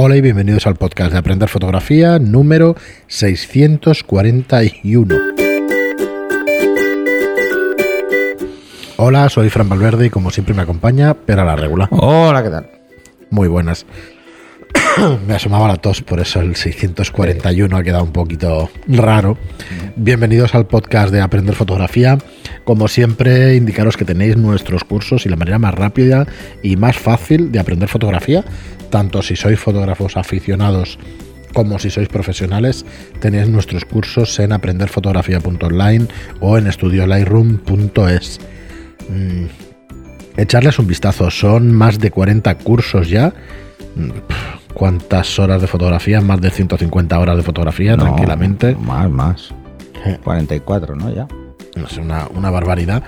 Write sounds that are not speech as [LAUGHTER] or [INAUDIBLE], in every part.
Hola y bienvenidos al podcast de Aprender Fotografía número 641. Hola, soy Fran Valverde y como siempre me acompaña Pera la Regula. Hola, ¿qué tal? Muy buenas. [COUGHS] me asomaba la tos, por eso el 641 ha quedado un poquito raro. Bienvenidos al podcast de Aprender Fotografía. Como siempre, indicaros que tenéis nuestros cursos y la manera más rápida y más fácil de aprender fotografía, tanto si sois fotógrafos aficionados como si sois profesionales, tenéis nuestros cursos en aprenderfotografía.online o en estudiolightroom.es. Mm, echarles un vistazo, son más de 40 cursos ya. Mm, ¿Cuántas horas de fotografía? Más de 150 horas de fotografía, No, tranquilamente. Más, más. Eh. 44, ¿no? Ya. Es una, una barbaridad.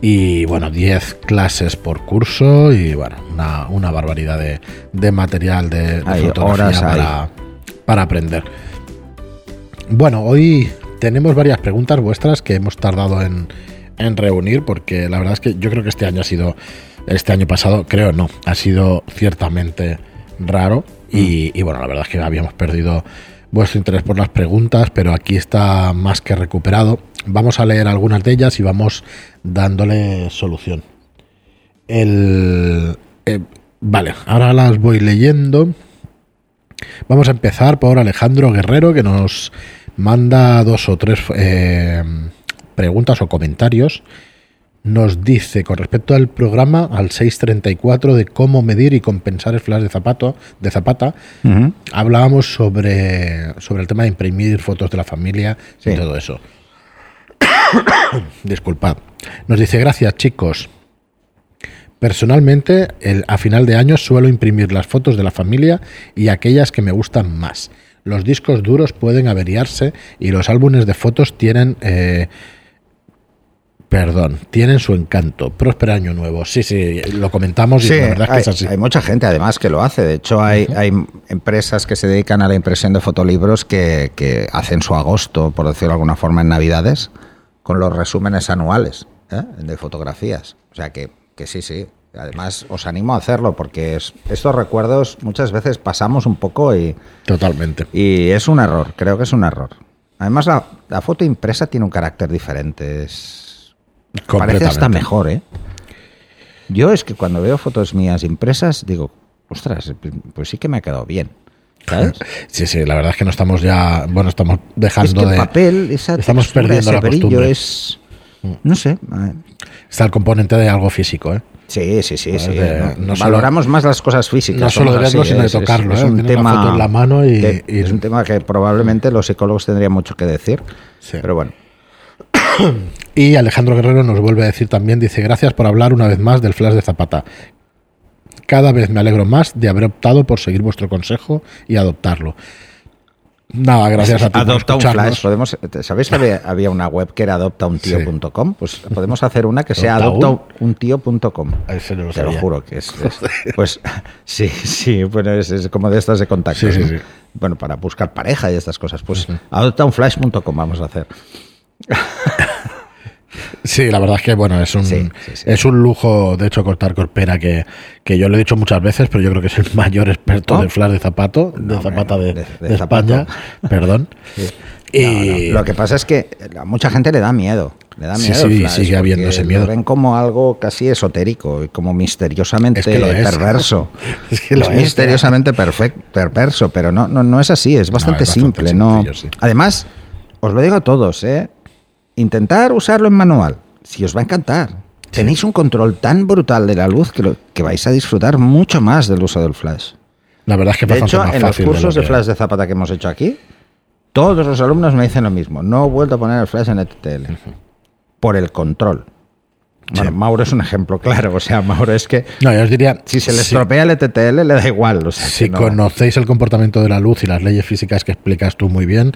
Y bueno, 10 clases por curso y bueno, una, una barbaridad de, de material de, de Hay fotografía para, para aprender. Bueno, hoy tenemos varias preguntas vuestras que hemos tardado en, en reunir porque la verdad es que yo creo que este año ha sido, este año pasado, creo no, ha sido ciertamente raro y, y bueno, la verdad es que habíamos perdido vuestro interés por las preguntas, pero aquí está más que recuperado. Vamos a leer algunas de ellas y vamos dándole solución. El, eh, vale, ahora las voy leyendo. Vamos a empezar por Alejandro Guerrero, que nos manda dos o tres eh, preguntas o comentarios. Nos dice, con respecto al programa, al 634 de cómo medir y compensar el flash de zapato, de zapata, hablábamos sobre, sobre el tema de imprimir fotos de la familia y todo eso. [COUGHS] Disculpad. Nos dice, gracias chicos. Personalmente, el- a final de año suelo imprimir las fotos de la familia y aquellas que me gustan más. Los discos duros pueden averiarse y los álbumes de fotos tienen... eh, perdón, tienen su encanto. Próspero año nuevo. Sí, sí, lo comentamos y Sí, la verdad es que hay, es así. hay mucha gente además que lo hace. De hecho, hay, hay empresas que se dedican a la impresión de fotolibros que, que hacen su agosto, por decirlo de alguna forma, en Navidades, con los resúmenes anuales ¿eh? de fotografías. O sea que, que sí, sí. Además, os animo a hacerlo porque es- estos recuerdos muchas veces pasamos un poco y, Totalmente. y es un error, creo que es un error. Además, la, la foto impresa tiene un carácter diferente. Es, parece hasta mejor, ¿eh? Yo es que cuando veo fotos mías impresas, digo, ostras, pues sí que me ha quedado bien. ¿Sabes? [LAUGHS] Sí, sí, la verdad es que no estamos ya, bueno, estamos dejando es que el de... papel, esa estamos textura, perdiendo ese la costumbre. es... No sé. Está el componente de algo físico, ¿eh? Sí, sí, sí. sí. de- no- no solo- valoramos más las cosas físicas. no solo de verlo, así, sino de es- es- tocarlo, Es, ¿eh? un una tema foto en la mano y- Es un tema que probablemente los psicólogos tendrían mucho que decir. Sí. Pero bueno. [COUGHS] Y Alejandro Guerrero nos vuelve a decir también, dice, gracias por hablar una vez más del flash de Zapata. Cada vez me alegro más de haber optado por seguir vuestro consejo y adoptarlo. Nada, gracias a ti por Adopta un escucharnos. flash. Podemos, ¿Sabéis que había, había una web que era adoptauntío.com? Pues podemos hacer una que sea ¿Adopta un? adoptauntío.com. Te lo sabía. juro que es. es- [LAUGHS] pues sí, sí, bueno, es, es como de estas de contacto. Sí, sí, ¿no? sí. Bueno, para buscar pareja y estas cosas. Pues adoptaunflash.com vamos a hacer. [LAUGHS] Sí, la verdad es que bueno, es un, Sí, sí, sí. es un lujo, de hecho, cortar corpera, que, que yo lo he dicho muchas veces, pero yo creo que es el mayor experto de flash de zapato, de No, zapata de, de- de de España, [LAUGHS] perdón. No, Y no, Lo que pasa es que a mucha gente le da miedo. Le da Sí, miedo. sí, flash, sigue habiendo ese lo miedo. ven como algo casi esotérico y como misteriosamente Es que lo es. perverso. [LAUGHS] Es que lo es, misteriosamente perverso, pero no, no, no es así. Es bastante es simple. no. sencillo, sí. Además, os lo digo a todos, ¿eh? Intentar usarlo en manual. Si os va a encantar. Tenéis un control tan brutal de la luz que, lo- que vais a disfrutar mucho más del uso del flash. la verdad es que es De hecho, más en los de cursos lo de, flash de Zapata que hemos hecho aquí, todos los alumnos me dicen lo mismo. No he vuelto a poner el flash en el TTL. Por el control. Bueno, Sí. Mauro es un ejemplo claro. O sea, Mauro es que No, yo os diría, si se le si- estropea el ETTL le da igual. O sea, Si no- conocéis el comportamiento de la luz y las leyes físicas que explicas tú muy bien,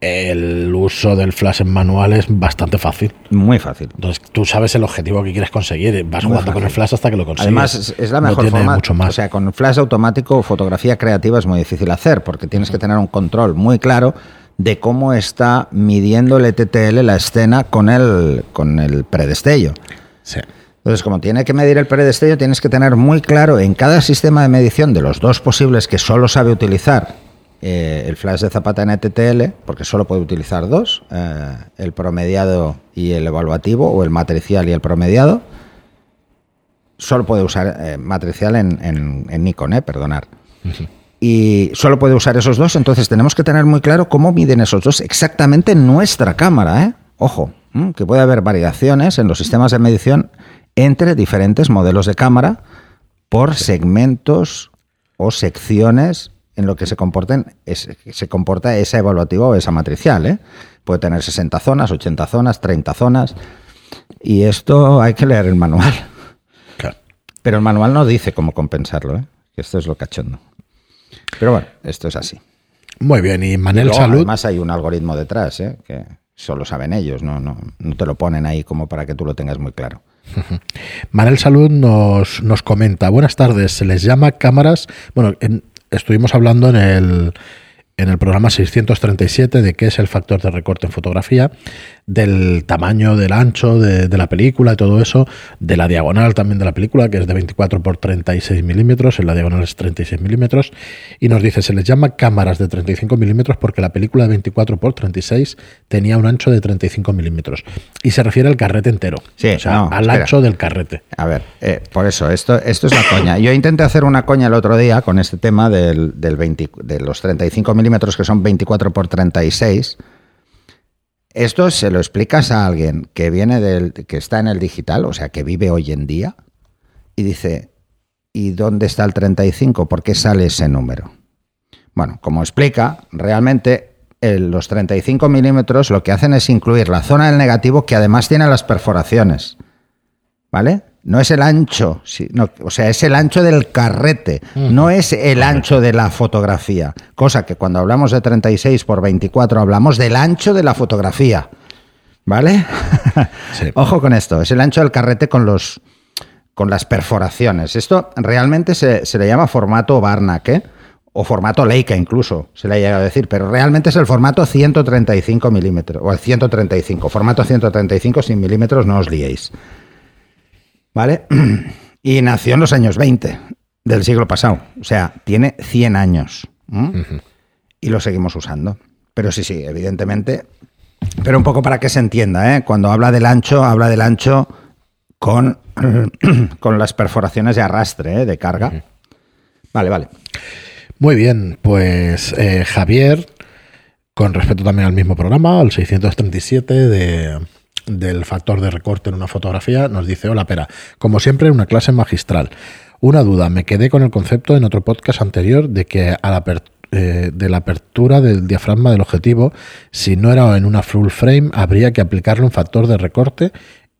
el uso del flash en manual es bastante fácil. Muy fácil. Entonces tú sabes el objetivo que quieres conseguir, vas Muy jugando con el flash hasta que lo consigues. Además, es, la No mejor tiene forma. mucho más. O sea, con flash automático, fotografía creativa es muy difícil hacer porque tienes que tener un control muy claro de cómo está midiendo el ETTL la escena con el, con el predestello. Sí. Entonces, como tiene que medir el predestello, tienes que tener muy claro en cada sistema de medición de los dos posibles que solo sabe utilizar eh, el flash de Zapata en ETTL, porque solo puede utilizar dos, eh, el promediado y el evaluativo, o el matricial y el promediado. Solo puede usar eh, matricial en, en, Nikon, eh, perdonar. Y solo puede usar esos dos, entonces tenemos que tener muy claro cómo miden esos dos exactamente en nuestra cámara. ¿eh? Ojo, que puede haber variaciones en los sistemas de medición entre diferentes modelos de cámara por segmentos o secciones en lo que se comporten se comporta esa evaluativa o esa matricial. ¿eh? Puede tener 60 zonas, 80 zonas, 30 zonas. Y esto hay que leer el manual. Pero el manual no dice cómo compensarlo. ¿eh? Esto es lo cachondo. Pero bueno, esto es así. Muy bien, y Manel Salud. Además hay un algoritmo detrás, ¿eh? que solo saben ellos, ¿no? No, no te lo ponen ahí como para que tú lo tengas muy claro. [LAUGHS] Manel Salud nos, nos comenta, buenas tardes, se les llama cámaras, bueno, estuvimos hablando en el, en el programa 637 de qué es el factor de recorte en fotografía, del tamaño, del ancho de, la película y todo eso, de la diagonal también de la película, que es de 24 por 36 milímetros, en la diagonal es 36 milímetros, y nos dice, se les llama cámaras de 35 milímetros porque la película de 24 por 36 tenía un ancho de 35 milímetros, y se refiere al carrete entero, sí, o sea, al ancho del carrete. A ver, eh, por eso, esto, esto es la coña. Yo intenté hacer una coña el otro día con este tema del, del de los 35 milímetros que son 24 por 36, esto se lo explicas a alguien que viene del, que está en el digital, o sea, que vive hoy en día, y dice, ¿y dónde está el 35? ¿Por qué sale ese número? Bueno, como explica, realmente los 35 milímetros lo que hacen es incluir la zona del negativo que además tiene las perforaciones. ¿Vale? No es el ancho, o sea, es el ancho del carrete, no es el ancho de la fotografía. Cosa que cuando hablamos de 36 por 24 hablamos del ancho de la fotografía. ¿Vale? [LAUGHS] Ojo con esto, es el ancho del carrete con los con las perforaciones. Esto realmente se, le llama formato Barnack, ¿eh? o formato Leica incluso, se le ha llegado a decir, pero realmente es el formato 135 milímetros, o el 135, formato 135 sin milímetros, no os liéis. ¿Vale? [CLEARS THROAT] Y nació en los años 20 del siglo pasado, o sea, tiene 100 años y lo seguimos usando. Pero sí, sí, evidentemente, pero un poco para que se entienda, ¿eh? cuando habla del ancho, habla del ancho con, [CLEARS THROAT] con las perforaciones de arrastre, ¿eh? de carga. Vale, vale. Muy bien, pues eh, Javier, con respecto también al mismo programa, al 637 de del factor de recorte en una fotografía, nos dice, hola Pera, como siempre una clase magistral. Una duda, me quedé con el concepto en otro podcast anterior de que a la eh, de la apertura del diafragma del objetivo, si no era en una full frame, habría que aplicarle un factor de recorte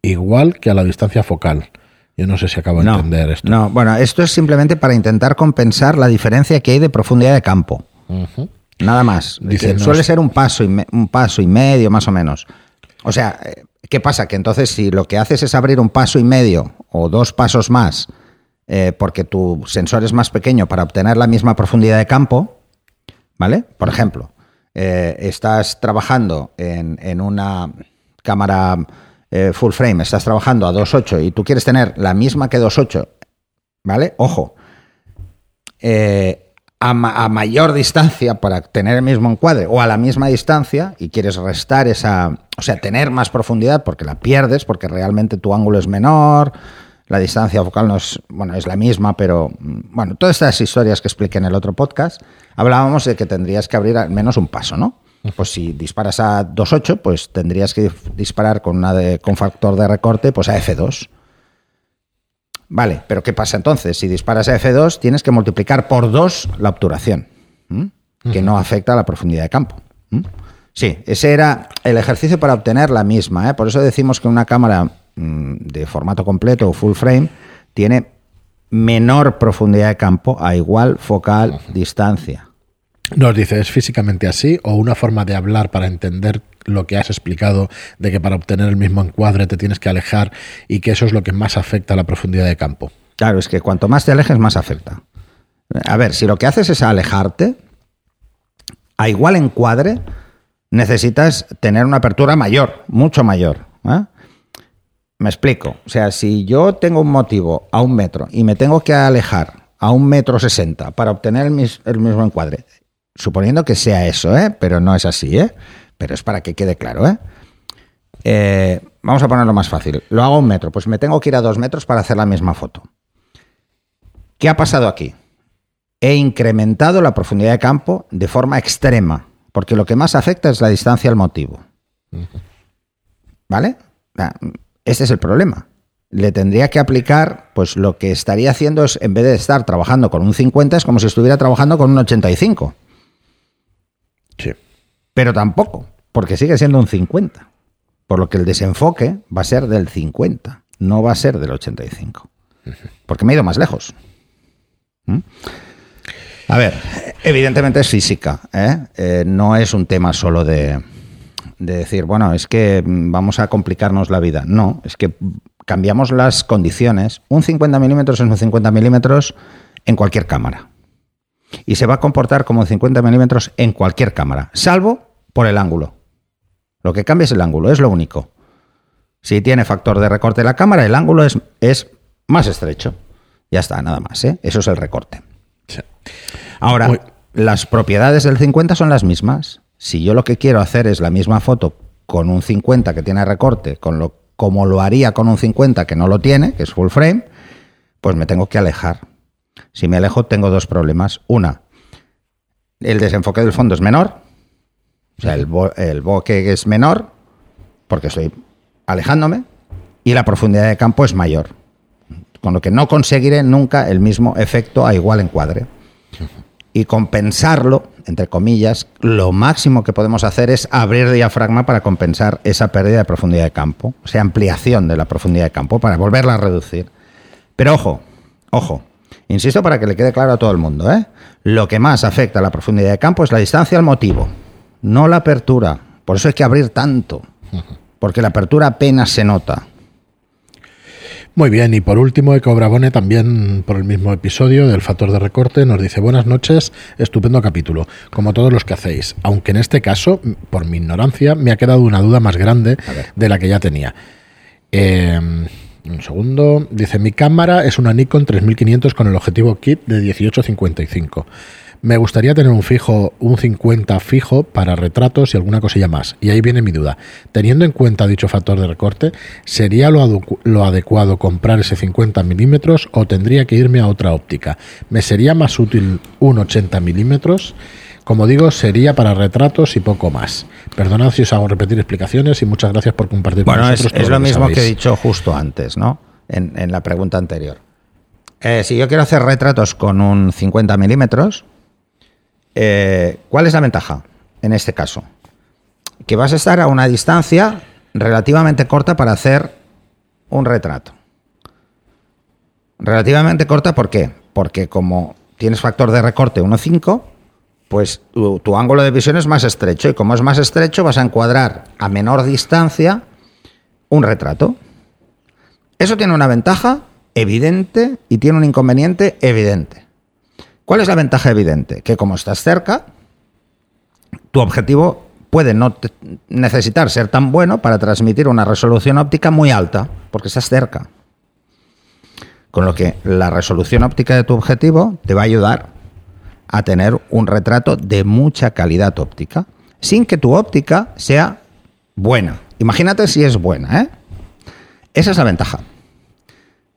igual que a la distancia focal. Yo no sé si acabo de entender esto. No, bueno, esto es simplemente para intentar compensar la diferencia que hay de profundidad de campo. Nada más. Dice, suele ser un paso, y un paso y medio, más o menos. O sea, eh, ¿qué pasa? Que entonces si lo que haces es abrir un paso y medio o dos pasos más eh, porque tu sensor es más pequeño para obtener la misma profundidad de campo, ¿vale? Por ejemplo, eh, estás trabajando en, una cámara full frame, estás trabajando a 2.8 y tú quieres tener la misma que 2.8, ¿vale? Ojo a, mayor distancia para tener el mismo encuadre o a la misma distancia y quieres restar esa, o sea, tener más profundidad porque la pierdes, porque realmente tu ángulo es menor, la distancia focal no es, bueno, es la misma, pero bueno, todas estas historias que expliqué en el otro podcast, hablábamos de que tendrías que abrir al menos un paso, ¿no? Pues si disparas a 2.8, pues tendrías que disparar con, una de, con factor de recorte pues a F2. Vale, pero ¿qué pasa entonces? Si disparas a F2, tienes que multiplicar por 2 la obturación, que no afecta a la profundidad de campo. Sí, ese era el ejercicio para obtener la misma. ¿eh? Por eso decimos que una cámara mm, de formato completo o full frame tiene menor profundidad de campo a igual focal distancia. Nos dice, ¿es físicamente así o una forma de hablar para entender lo que has explicado de que para obtener el mismo encuadre te tienes que alejar y que eso es lo que más afecta a la profundidad de campo? Claro, es que cuanto más te alejes, más afecta. A ver, si lo que haces es alejarte, a igual encuadre, necesitas tener una apertura mayor, mucho mayor. ¿eh? Me explico. O sea, si yo tengo un motivo a un metro y me tengo que alejar a un metro sesenta para obtener el, mismo encuadre, suponiendo que sea eso, ¿eh? pero no es así, ¿eh? Pero es para que quede claro. ¿eh? ¿eh? vamos a ponerlo más fácil. Lo hago a un metro, pues me tengo que ir a dos metros para hacer la misma foto. ¿Qué ha pasado aquí? He incrementado la profundidad de campo de forma extrema, porque lo que más afecta es la distancia al motivo. ¿Vale? Ese es el problema. Le tendría que aplicar, pues lo que estaría haciendo es, en vez de estar trabajando con un 50, es como si estuviera trabajando con un 85. Pero tampoco, porque sigue siendo un 50. Por lo que el desenfoque va a ser del 50, no va a ser del 85. Porque me he ido más lejos. ¿Mm? A ver, evidentemente es física, ¿eh? Eh, no es un tema solo de, de decir, bueno, es que vamos a complicarnos la vida. No, es que cambiamos las condiciones. Un 50 milímetros es un 50 milímetros en cualquier cámara. Y se va a comportar como un 50 milímetros en cualquier cámara, salvo por el ángulo. Lo que cambia es el ángulo, es lo único. Si tiene factor de recorte la cámara, el ángulo es, es más estrecho. Ya está, nada más. ¿eh? Eso es el recorte. Ahora, las propiedades del 50 son las mismas. Si yo lo que quiero hacer es la misma foto con un 50 que tiene recorte, con lo, como lo haría con un 50 que no lo tiene, que es full frame, pues me tengo que alejar. Si me alejo tengo dos problemas. Una, el desenfoque del fondo es menor, o sea, el, el bokeh es menor, porque estoy alejándome, y la profundidad de campo es mayor, con lo que no conseguiré nunca el mismo efecto a igual encuadre y compensarlo, entre comillas, lo máximo que podemos hacer es abrir el diafragma para compensar esa pérdida de profundidad de campo, o sea, ampliación de la profundidad de campo para volverla a reducir. Pero ojo, ojo, insisto para que le quede claro a todo el mundo, ¿eh? lo que más afecta a la profundidad de campo es la distancia al motivo, no la apertura. Por eso hay que abrir tanto, porque la apertura apenas se nota. Muy bien, y por último, Eco Bravone, también por el mismo episodio del factor de recorte, nos dice: Buenas noches, estupendo capítulo, como todos los que hacéis. Aunque en este caso, por mi ignorancia, me ha quedado una duda más grande de la que ya tenía. Em, un segundo. Dice: Mi cámara es una Nikon 3500 con el objetivo kit de 1855. Me gustaría tener un fijo, un 50 fijo para retratos y alguna cosilla más. Y ahí viene mi duda. Teniendo en cuenta dicho factor de recorte, ¿sería lo, lo adecuado comprar ese 50 milímetros o tendría que irme a otra óptica? ¿Me sería más útil un 80 milímetros? Como digo, sería para retratos y poco más. Perdonad si os hago repetir explicaciones y muchas gracias por compartir con nosotros. Es, es lo, mismo que he dicho justo antes, ¿no? En, la pregunta anterior. Eh, si yo quiero hacer retratos con un 50 milímetros, eh, ¿Cuál es la ventaja en este caso? Que vas a estar a una distancia relativamente corta para hacer un retrato. Relativamente corta, ¿por qué? Porque como tienes factor de recorte 1,5, pues tu, tu, ángulo de visión es más estrecho y como es más estrecho vas a encuadrar a menor distancia un retrato. Eso tiene una ventaja evidente y tiene un inconveniente evidente. ¿Cuál es la ventaja evidente? Que como estás cerca, tu objetivo puede no necesitar ser tan bueno para transmitir una resolución óptica muy alta, porque estás cerca. Con lo que la resolución óptica de tu objetivo te va a ayudar a tener un retrato de mucha calidad óptica, sin que tu óptica sea buena. Imagínate si es buena, ¿eh? Esa es la ventaja.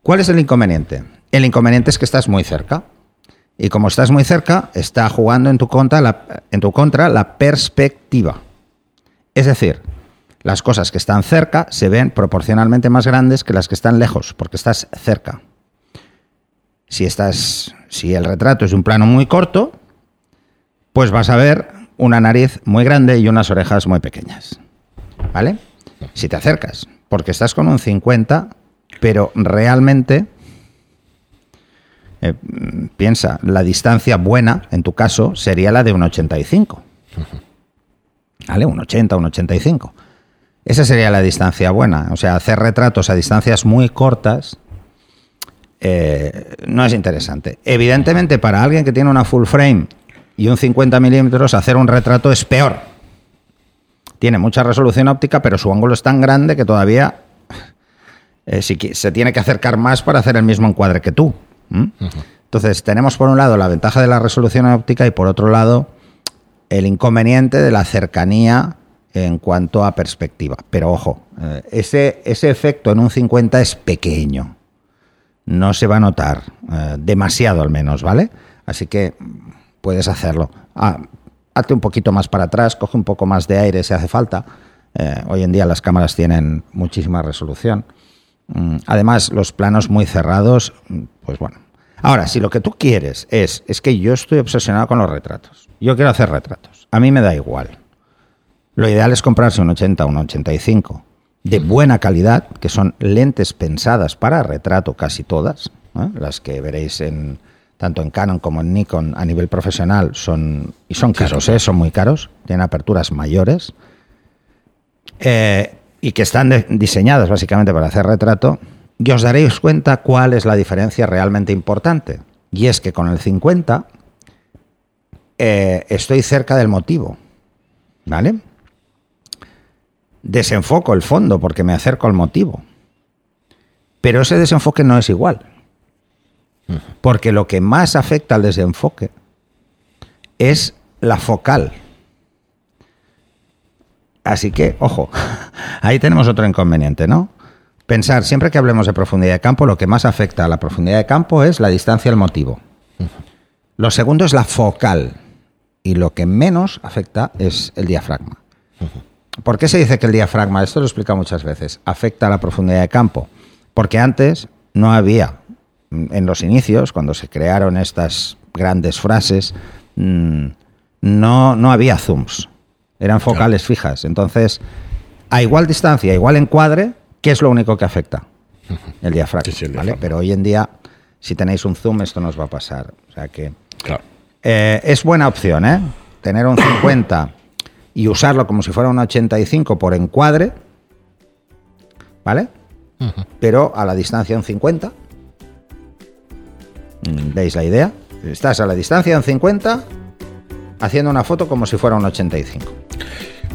¿Cuál es el inconveniente? El inconveniente es que estás muy cerca. Y como estás muy cerca, está jugando en tu contra la, en tu contra la perspectiva. Es decir, las cosas que están cerca se ven proporcionalmente más grandes que las que están lejos, porque estás cerca. Si, estás, si el retrato es un plano muy corto, pues vas a ver una nariz muy grande y unas orejas muy pequeñas. ¿Vale? Si te acercas, porque estás con un 50, pero realmente eh, piensa, la distancia buena, en tu caso, sería la de un 85. ¿Vale? Un 80, un 85. Esa sería la distancia buena. O sea, hacer retratos a distancias muy cortas eh, no es interesante. Evidentemente, para alguien que tiene una full frame y un 50 milímetros, hacer un retrato es peor. Tiene mucha resolución óptica, pero su ángulo es tan grande que todavía eh, se tiene que acercar más para hacer el mismo encuadre que tú. ¿M? Entonces, tenemos por un lado la ventaja de la resolución óptica y por otro lado el inconveniente de la cercanía en cuanto a perspectiva. Pero ojo, eh, ese, ese efecto en un 50 es pequeño. No se va a notar eh, demasiado al menos, ¿vale? Así que mm, puedes hacerlo. Ah, hazte un poquito más para atrás, coge un poco más de aire si hace falta. Eh, hoy en día las cámaras tienen muchísima resolución. Mm, Además, los planos muy cerrados, mm, pues bueno. Ahora, si lo que tú quieres es, es que yo estoy obsesionado con los retratos. Yo quiero hacer retratos. A mí me da igual. Lo ideal es comprarse un 80 o un 85 de buena calidad, que son lentes pensadas para retrato casi todas. ¿eh? Las que veréis en tanto en Canon como en Nikon a nivel profesional son y son caros, son ¿eh? son muy caros, tienen aperturas mayores eh, y que están de- diseñadas básicamente para hacer retrato. Y os daréis cuenta cuál es la diferencia realmente importante. Y es que con el 50 eh, estoy cerca del motivo. ¿Vale? Desenfoco el fondo porque me acerco al motivo. Pero ese desenfoque no es igual. Porque lo que más afecta al desenfoque es la focal. Así que, ojo, [LAUGHS] ahí tenemos otro inconveniente, ¿no? Pensar, siempre que hablemos de profundidad de campo, lo que más afecta a la profundidad de campo es la distancia al motivo. Lo segundo es la focal. Y lo que menos afecta es el diafragma. ¿Por qué se dice que el diafragma, esto lo he explicado muchas veces, afecta a la profundidad de campo? Porque antes no había, mm, en los inicios, cuando se crearon estas grandes frases, mm, no, no había zooms, eran focales fijas. Entonces, a igual distancia, igual encuadre, ¿qué es lo único que afecta? El diafragma. Sí, sí, el ¿vale? diafragma. Pero hoy en día, si tenéis un zoom, esto nos va a pasar. O sea que... Claro. Eh, es buena opción, ¿eh? Tener un 50 y usarlo como si fuera un 85 por encuadre, ¿vale? Pero a la distancia un 50. Mm, ¿Veis la idea? Estás a la distancia un 50 haciendo una foto como si fuera un 85.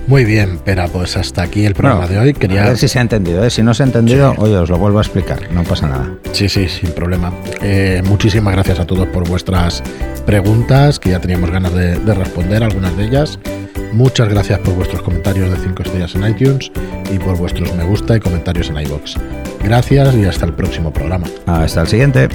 Muy bien, pero pues hasta aquí el programa Bueno, de hoy. A Quería. ver si se ha entendido, ¿eh? Si no se ha entendido, Sí. oye, os lo vuelvo a explicar, no pasa nada. Sí, sí, sin problema. Eh, muchísimas gracias a todos por vuestras preguntas, que ya teníamos ganas de, de responder algunas de ellas. Muchas gracias por vuestros comentarios de 5 estrellas en iTunes y por vuestros me gusta y comentarios en iBox. Gracias y hasta el próximo programa. Hasta el siguiente.